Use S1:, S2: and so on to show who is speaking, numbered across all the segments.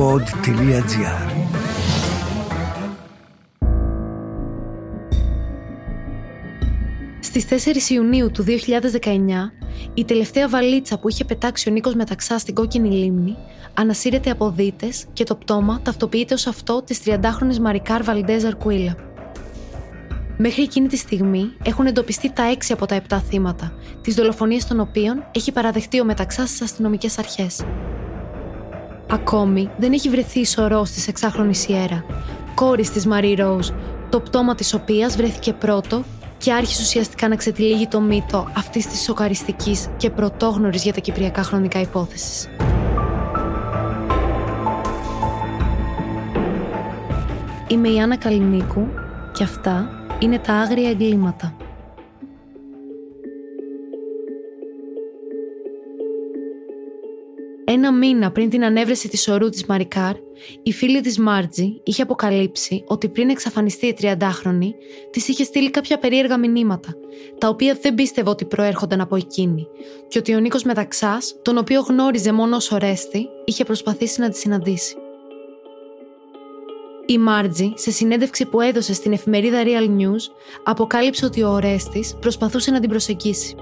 S1: pod.gr
S2: Στις 4 Ιουνίου του 2019, η τελευταία βαλίτσα που είχε πετάξει ο Νίκος Μεταξά στην κόκκινη λίμνη ανασύρεται από δίτες και το πτώμα ταυτοποιείται ως αυτό της 30χρονης Μαρικάρ Βαλντέζαρ Κουίλα. Μέχρι εκείνη τη στιγμή έχουν εντοπιστεί τα 6 από τα 7 θύματα, τις δολοφονίες των οποίων έχει παραδεχτεί ο Μεταξάς στις αστυνομικές αρχές. Ακόμη δεν έχει βρεθεί η σωρός της εξάχρονης Σιέρα, κόρη της Μαρή Ρόουζ, το πτώμα της οποίας βρέθηκε πρώτο και άρχισε ουσιαστικά να ξετυλίγει το μύτο αυτής της σοκαριστικής και πρωτόγνωρης για τα κυπριακά χρονικά υπόθεσης. Είμαι η Άννα Καλινίκου και αυτά είναι τα άγρια εγκλήματα. Ένα μήνα πριν την ανέβρεση της ορού της Μαρικάρ, η φίλη της Μάρτζη είχε αποκαλύψει ότι πριν εξαφανιστεί η 30χρονη, της είχε στείλει κάποια περίεργα μηνύματα, τα οποία δεν πίστευε ότι προέρχονταν από εκείνη, και ότι ο Νίκος Μεταξάς, τον οποίο γνώριζε μόνο ως ορέστη, είχε προσπαθήσει να τη συναντήσει. Η Μάρτζη, σε συνέντευξη που έδωσε στην εφημερίδα Real News, αποκάλυψε ότι ο Ορέστης προσπαθούσε να την προσεγγίσει.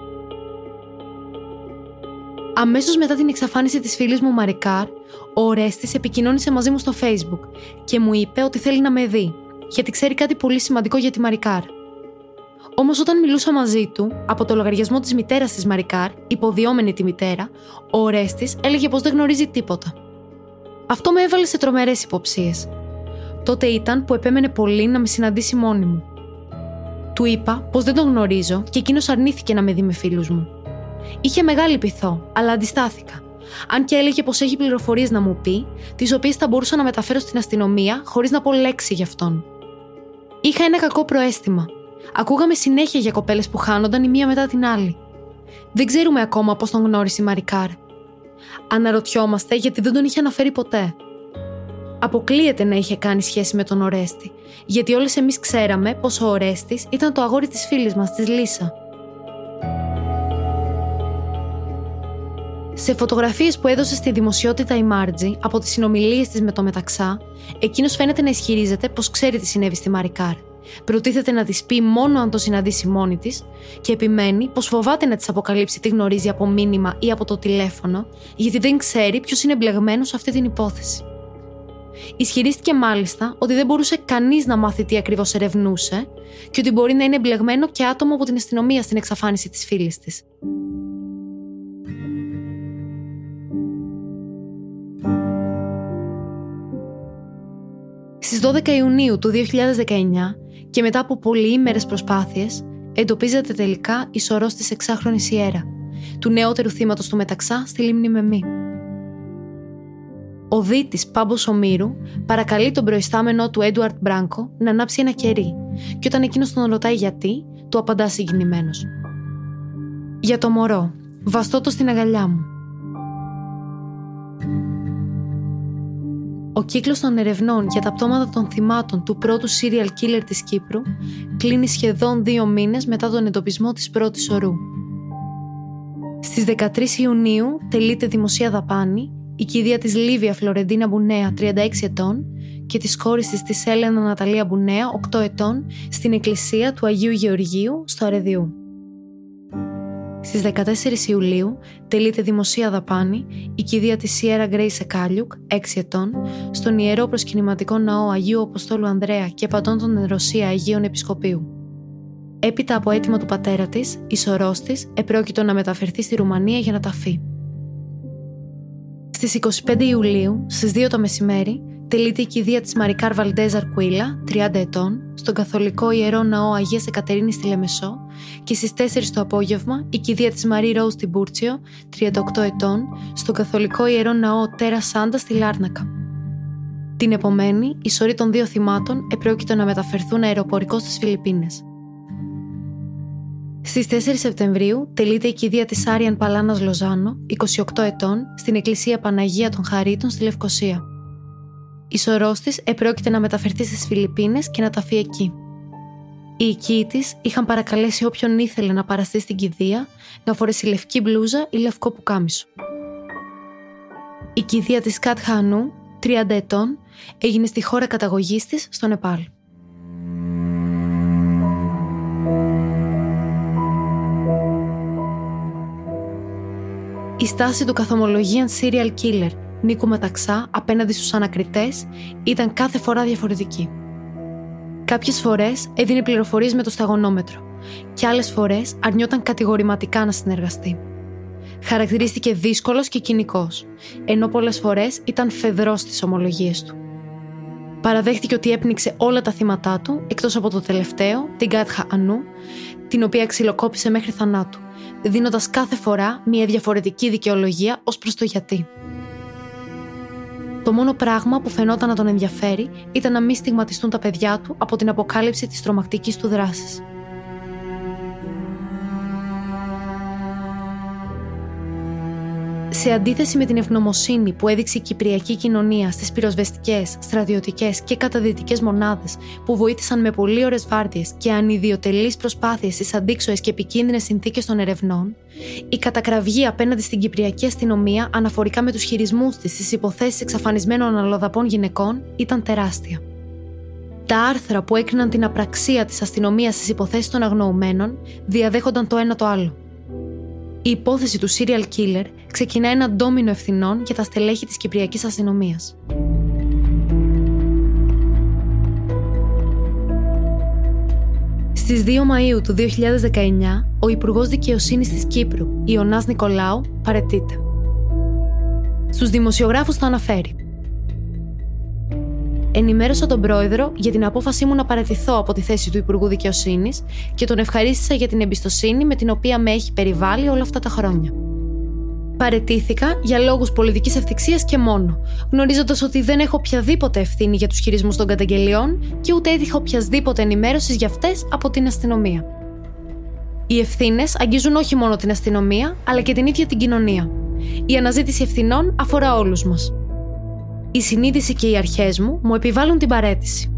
S2: Αμέσως μετά την εξαφάνιση της φίλης μου Μαρικάρ, ο Ορέστης επικοινώνησε μαζί μου στο facebook και μου είπε ότι θέλει να με δει, γιατί ξέρει κάτι πολύ σημαντικό για τη Μαρικάρ. Όμως, όταν μιλούσα μαζί του, από το λογαριασμό της μητέρας της Μαρικάρ, υποδιόμενη τη μητέρα, ο Ορέστη έλεγε πως δεν γνωρίζει τίποτα. Αυτό με έβαλε σε τρομερές υποψίες. Τότε ήταν που επέμενε πολύ να με συναντήσει μόνη μου. Του είπα πως δεν τον γνωρίζω και εκείνος αρνήθηκε να με δει με φίλους μου. Είχε μεγάλη πειθό, αλλά αντιστάθηκα. Αν και έλεγε πως έχει πληροφορίες να μου πει, τις οποίες θα μπορούσα να μεταφέρω στην αστυνομία χωρίς να πω λέξη γι' αυτόν. Είχα ένα κακό προέστημα. Ακούγαμε συνέχεια για κοπέλες που χάνονταν η μία μετά την άλλη. Δεν ξέρουμε ακόμα πώς τον γνώρισε η Μαρικάρ. Αναρωτιόμαστε γιατί δεν τον είχε αναφέρει ποτέ. Αποκλείεται να είχε κάνει σχέση με τον Ορέστη, γιατί όλες εμείς ξέραμε πως ο Ορέστης ήταν το αγόρι της φίλης μας, της Λίσα. Σε φωτογραφίες που έδωσε στη δημοσιότητα η Μάρτζη από τις συνομιλίες της με το Μεταξά, εκείνος φαίνεται να ισχυρίζεται πως ξέρει τι συνέβη στη Μαρικάρ. Προτίθεται να της πει μόνο αν το συναντήσει μόνη της και επιμένει πως φοβάται να της αποκαλύψει τι γνωρίζει από μήνυμα ή από το τηλέφωνο, γιατί δεν ξέρει ποιος είναι εμπλεγμένος σε αυτή την υπόθεση. Ισχυρίστηκε μάλιστα ότι δεν μπορούσε κανείς να μάθει τι ακριβώς ερευνούσε και ότι μπορεί να είναι εμπλεγμένο και άτομο από την αστυνομία στην εξαφάνιση της φίλης της. Στις 12 Ιουνίου του 2019 και μετά από πολυήμερες προσπάθειες εντοπίζεται τελικά η σωρός της εξάχρονης Ιέρα, του νεότερου θύματος του Μεταξά στη λίμνη Μεμή. Ο δίτης Πάμπος Ομήρου παρακαλεί τον προϊστάμενο του Έντουαρτ Μπράνκο να ανάψει ένα κερί και όταν εκείνος τον ρωτάει γιατί, του απαντά συγκινημένος. «Για το μωρό, βαστώ το στην αγκαλιά μου», Ο κύκλος των ερευνών για τα πτώματα των θυμάτων του πρώτου serial killer της Κύπρου κλείνει σχεδόν δύο μήνες μετά τον εντοπισμό της πρώτης ορού. Στις 13 Ιουνίου τελείται δημοσία δαπάνη η κηδεία της Λίβια Φλωρεντίνα Μπουνέα, 36 ετών, και της κόρη της τη Έλενα Ναταλία Μπουνέα, 8 ετών, στην εκκλησία του Αγίου Γεωργίου στο Αρεδιού. Στις 14 Ιουλίου τελείται δημοσία δαπάνη η κηδεία της Σιέρα Γκρέι Σεκάλιουκ, 6 ετών, στον Ιερό Προσκυνηματικό Ναό Αγίου Αποστόλου Ανδρέα και Πατών των Ρωσία Αγίων Επισκοπίου. Έπειτα από αίτημα του πατέρα της, η σωρός της επρόκειτο να μεταφερθεί στη Ρουμανία για να ταφεί. Στις 25 Ιουλίου, στις 2 το μεσημέρι, τελείται η κηδεία της Μαρικάρ Βαλντέζαρ Κουίλα, 30 ετών, στον Καθολικό Ιερό Ναό Αγίας Εκατερίνης στη Λεμεσό και στις 4 το απόγευμα η κηδεία της Μαρή Ρόου στην Μπούρτσιο, 38 ετών, στον Καθολικό Ιερό Ναό Τέρα Σάντα στη Λάρνακα. Την επομένη, η σωρή των δύο θυμάτων επρόκειτο να μεταφερθούν αεροπορικό στις Φιλιππίνες. Στις 4 Σεπτεμβρίου τελείται η κηδεία της Άριαν Παλάνας Λοζάνο, 28 ετών, στην Εκκλησία Παναγία των Χαρίτων στη Λευκοσία. Η σωρό της επρόκειται να μεταφερθεί στις Φιλιππίνες και να ταφεί εκεί. Οι οικοί της είχαν παρακαλέσει όποιον ήθελε να παραστεί στην κηδεία να φορέσει λευκή μπλούζα ή λευκό πουκάμισο. Η κηδεία της Κατ Χανού, 30 ετών, έγινε στη χώρα καταγωγής της, στο Νεπάλ. Η στάση του καθομολογίαν serial killer Νίκου Μεταξά απέναντι στους ανακριτές ήταν κάθε φορά διαφορετική. Κάποιες φορές έδινε πληροφορίες με το σταγονόμετρο και άλλες φορές αρνιόταν κατηγορηματικά να συνεργαστεί. Χαρακτηρίστηκε δύσκολος και κοινικός, ενώ πολλές φορές ήταν φεδρός στις ομολογίες του. Παραδέχτηκε ότι έπνιξε όλα τα θύματά του, εκτός από το τελευταίο, την Κάτχα Ανού, την οποία ξυλοκόπησε μέχρι θανάτου, δίνοντας κάθε φορά μια διαφορετική δικαιολογία ως προς το γιατί. Το μόνο πράγμα που φαινόταν να τον ενδιαφέρει ήταν να μην στιγματιστούν τα παιδιά του από την αποκάλυψη της τρομακτικής του δράσης. Σε αντίθεση με την ευγνωμοσύνη που έδειξε η κυπριακή κοινωνία στις πυροσβεστικές, στρατιωτικές και καταδυτικές μονάδες που βοήθησαν με πολύ ώρες βάρδιες και ανιδιοτελείς προσπάθειες στις αντίξωες και επικίνδυνες συνθήκες των ερευνών, η κατακραυγή απέναντι στην κυπριακή αστυνομία αναφορικά με τους χειρισμούς της στις υποθέσεις εξαφανισμένων αλλοδαπών γυναικών ήταν τεράστια. Τα άρθρα που έκριναν την απραξία της αστυνομίας στις υποθέσεις των αγνοωμένων διαδέχονταν το ένα το άλλο. Η υπόθεση του serial killer ξεκινά ένα ντόμινο ευθυνών για τα στελέχη της Κυπριακής αστυνομίας. Στις 2 Μαΐου του 2019, ο Υπουργός Δικαιοσύνης της Κύπρου, Ιωνάς Νικολάου, παρετείται. Στους δημοσιογράφους το αναφέρει. Ενημέρωσα τον πρόεδρο για την απόφασή μου να παραιτηθώ από τη θέση του Υπουργού Δικαιοσύνης και τον ευχαρίστησα για την εμπιστοσύνη με την οποία με έχει περιβάλει όλα αυτά τα χρόνια. Παρετήθηκα για λόγους πολιτικής ευθυξίας και μόνο, γνωρίζοντας ότι δεν έχω οποιαδήποτε ευθύνη για τους χειρισμούς των καταγγελιών και ούτε έτυχα οποιασδήποτε ενημέρωσης για αυτές από την αστυνομία. Οι ευθύνες αγγίζουν όχι μόνο την αστυνομία, αλλά και την ίδια την κοινωνία. Η αναζήτηση ευθυνών αφορά όλους μας. Η συνείδηση και οι αρχές μου μου επιβάλλουν την παρέτηση.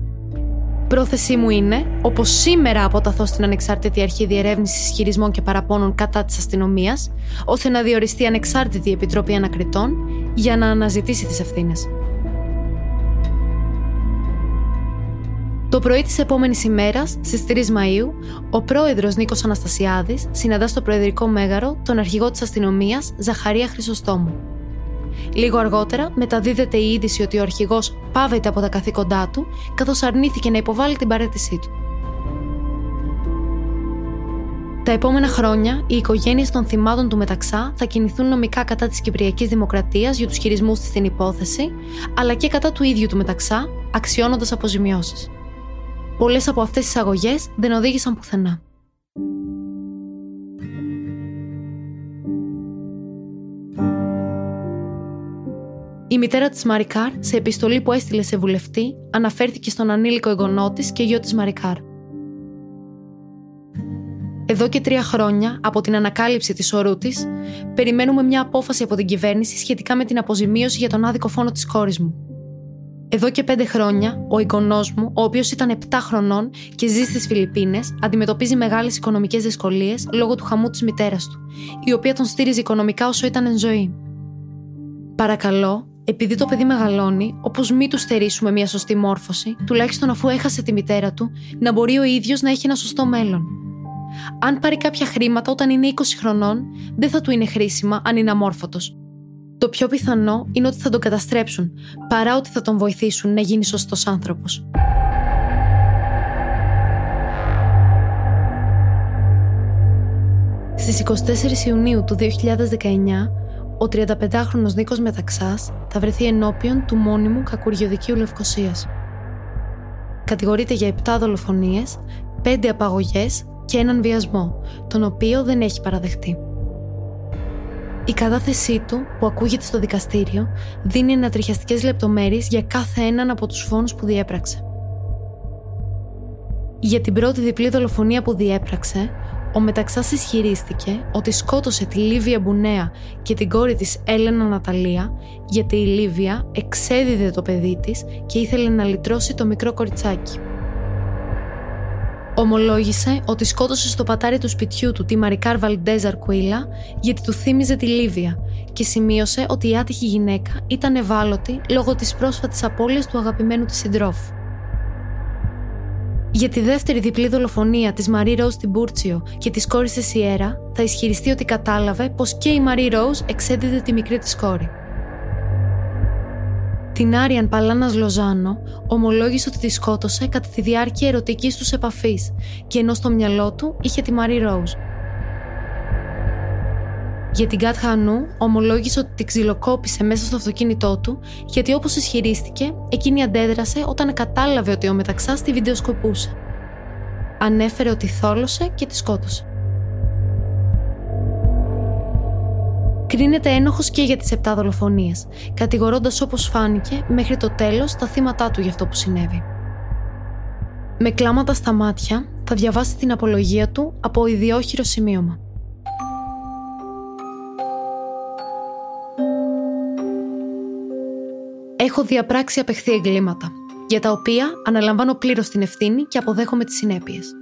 S2: Πρόθεσή μου είναι, όπως σήμερα αποταθώ στην ανεξάρτητη αρχή διερεύνησης ισχυρισμών και παραπώνων κατά της αστυνομίας, ώστε να διοριστεί ανεξάρτητη επιτροπή ανακριτών για να αναζητήσει τις ευθύνες. Το πρωί της επόμενης ημέρας, στις 3 Μαου, ο πρόεδρος Νίκος Αναστασιάδης συναντά στο Προεδρικό Μέγαρο τον αρχηγό της αστυνομίας Ζαχαρία Χρυσοστόμου. Λίγο αργότερα μεταδίδεται η είδηση ότι ο αρχηγός πάβεται από τα καθήκοντά του, καθώς αρνήθηκε να υποβάλει την παρέτησή του. Τα επόμενα χρόνια, οι οικογένειες των θυμάτων του Μεταξά θα κινηθούν νομικά κατά της Κυπριακής Δημοκρατίας για τους χειρισμούς της στην υπόθεση, αλλά και κατά του ίδιου του Μεταξά, αξιώνοντας αποζημιώσεις. Πολλές από αυτές τις αγωγές δεν οδήγησαν πουθενά. Μητέρα της Μαρικάρ, σε επιστολή που έστειλε σε βουλευτή, αναφέρθηκε στον ανήλικο εγγονό της και γιο της Μαρικάρ. Εδώ και τρία χρόνια, από την ανακάλυψη της ορού της, περιμένουμε μια απόφαση από την κυβέρνηση σχετικά με την αποζημίωση για τον άδικο φόνο της κόρης μου. Εδώ και πέντε χρόνια, ο εγγονός μου, ο οποίος ήταν 7 χρονών και ζει στις Φιλιππίνες, αντιμετωπίζει μεγάλες οικονομικές δυσκολίες λόγω του χαμού της μητέρας του, η οποία τον στήριζε οικονομικά όσο ήταν εν ζωή. Παρακαλώ, επειδή το παιδί μεγαλώνει, όπως μη του στερήσουμε μια σωστή μόρφωση, τουλάχιστον αφού έχασε τη μητέρα του, να μπορεί ο ίδιος να έχει ένα σωστό μέλλον. Αν πάρει κάποια χρήματα όταν είναι 20 χρονών, δεν θα του είναι χρήσιμα αν είναι αμόρφωτος. Το πιο πιθανό είναι ότι θα τον καταστρέψουν, παρά ότι θα τον βοηθήσουν να γίνει σωστός άνθρωπος. Στις 24 Ιουνίου του 2019, ο 35χρονος Νίκος Μεταξάς θα βρεθεί ενώπιον του μόνιμου κακουργιοδικίου Λευκοσίας. Κατηγορείται για 7 δολοφονίες, 5 απαγωγές και έναν βιασμό, τον οποίο δεν έχει παραδεχτεί. Η κατάθεσή του, που ακούγεται στο δικαστήριο, δίνει ανατριχιαστικές λεπτομέρειες για κάθε έναν από τους φόνους που διέπραξε. Για την πρώτη διπλή δολοφονία που διέπραξε, ο Μεταξάς ισχυρίστηκε ότι σκότωσε τη Λίβια Μπουνέα και την κόρη της Έλενα Ναταλία γιατί η Λίβια εξέδιδε το παιδί της και ήθελε να λυτρώσει το μικρό κοριτσάκι. Ομολόγησε ότι σκότωσε στο πατάρι του σπιτιού του τη Μαρικάρ Βαλντέζαρ Κουίλα γιατί του θύμιζε τη Λίβια και σημείωσε ότι η άτυχη γυναίκα ήταν ευάλωτη λόγω της πρόσφατης απώλειας του αγαπημένου της συντρόφου. Για τη δεύτερη διπλή δολοφονία της Μαρή Ροζ στην Πούρτσιο και της κόρης της Σιέρα θα ισχυριστεί ότι κατάλαβε πως και η Μαρή Ροζ εξέδιδε τη μικρή της κόρη. Την Άριαν Παλάνας Λοζάνο ομολόγησε ότι τη σκότωσε κατά τη διάρκεια ερωτικής τους επαφής και ενώ στο μυαλό του είχε τη Μαρή Ρόουζ. Για την Κατ Χανού ομολόγησε ότι την ξυλοκόπησε μέσα στο αυτοκίνητό του γιατί όπως ισχυρίστηκε εκείνη αντέδρασε όταν κατάλαβε ότι ο μεταξάς τη βιντεοσκοπούσε. Ανέφερε ότι θόλωσε και τη σκότωσε. κρίνεται ένοχος και για τις επτά δολοφονίες, κατηγορώντας όπως φάνηκε μέχρι το τέλος τα θύματα του για αυτό που συνέβη. Με κλάματα στα μάτια θα διαβάσει την απολογία του από ιδιόχειρο σημείωμα. Έχω διαπράξει απεχθή εγκλήματα, για τα οποία αναλαμβάνω πλήρως την ευθύνη και αποδέχομαι τις συνέπειες.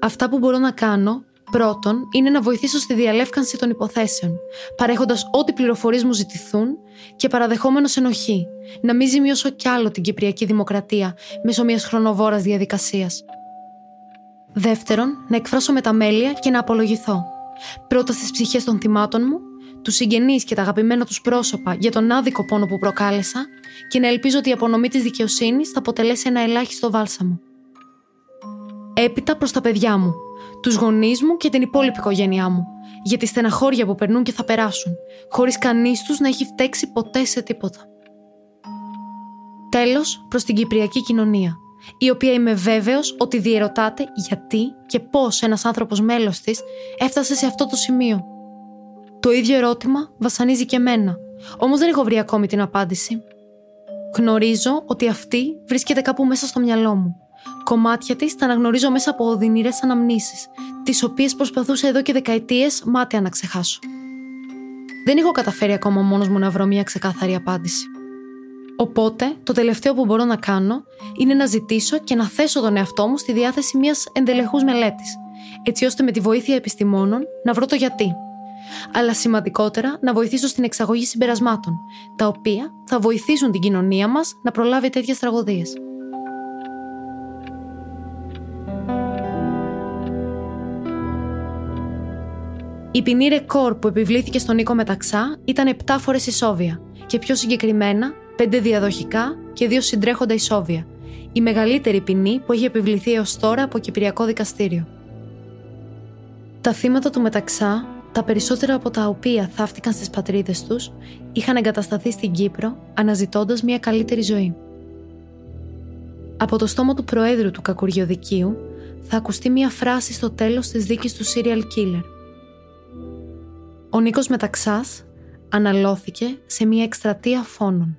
S2: Αυτά που μπορώ να κάνω Πρώτον, είναι να βοηθήσω στη διαλεύκανση των υποθέσεων, παρέχοντας ό,τι πληροφορίες μου ζητηθούν και παραδεχόμενος ενοχή, να μην ζημιώσω κι άλλο την Κυπριακή Δημοκρατία μέσω μιας χρονοβόρας διαδικασίας. Δεύτερον, να εκφράσω μεταμέλεια και να απολογηθώ. Πρώτα στις ψυχές των θυμάτων μου, τους συγγενείς και τα αγαπημένα τους πρόσωπα για τον άδικο πόνο που προκάλεσα και να ελπίζω ότι η απονομή της δικαιοσύνης θα αποτελέσει ένα ελάχιστο βάλσαμο. Έπειτα προς τα παιδιά μου, τους γονείς μου και την υπόλοιπη οικογένειά μου, για τη στεναχώρια που περνούν και θα περάσουν, χωρίς κανείς τους να έχει φταίξει ποτέ σε τίποτα. Τέλος, προς την Κυπριακή κοινωνία, η οποία είμαι βέβαιος ότι διερωτάται γιατί και πώς ένας άνθρωπος μέλος της έφτασε σε αυτό το σημείο. Το ίδιο ερώτημα βασανίζει και εμένα, όμως δεν έχω βρει ακόμη την απάντηση. Γνωρίζω ότι αυτή βρίσκεται κάπου μέσα στο μυαλό μου Κομμάτια της τα αναγνωρίζω μέσα από οδυνηρές αναμνήσεις, τις οποίες προσπαθούσα εδώ και δεκαετίες μάτια να ξεχάσω. Δεν έχω καταφέρει ακόμα μόνος μου να βρω μια ξεκάθαρη απάντηση. Οπότε, το τελευταίο που μπορώ να κάνω είναι να ζητήσω και να θέσω τον εαυτό μου στη διάθεση μιας εντελεχούς μελέτης, έτσι ώστε με τη βοήθεια επιστημόνων να βρω το γιατί. Αλλά σημαντικότερα να βοηθήσω στην εξαγωγή συμπερασμάτων, τα οποία θα βοηθήσουν την κοινωνία μας να προλάβει τέτοιες τραγωδίες. Η ποινή ρεκόρ που επιβλήθηκε στον Νίκο Μεταξά ήταν 7 φορές ισόβια και πιο συγκεκριμένα 5 διαδοχικά και 2 συντρέχοντα ισόβια, η μεγαλύτερη ποινή που έχει επιβληθεί έως τώρα από Κυπριακό Δικαστήριο. Τα θύματα του Μεταξά, τα περισσότερα από τα οποία θαύτηκαν στις πατρίδες τους, είχαν εγκατασταθεί στην Κύπρο αναζητώντας μια καλύτερη ζωή. Από το στόμα του Προέδρου του Κακουριοδικείου θα ακουστεί μια φράση στο τέλος της δίκης του serial killer ο Νίκος Μεταξάς αναλώθηκε σε μια εκστρατεία φόνων.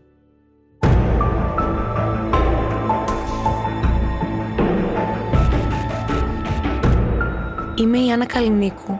S2: Είμαι η Άννα Καλινίκου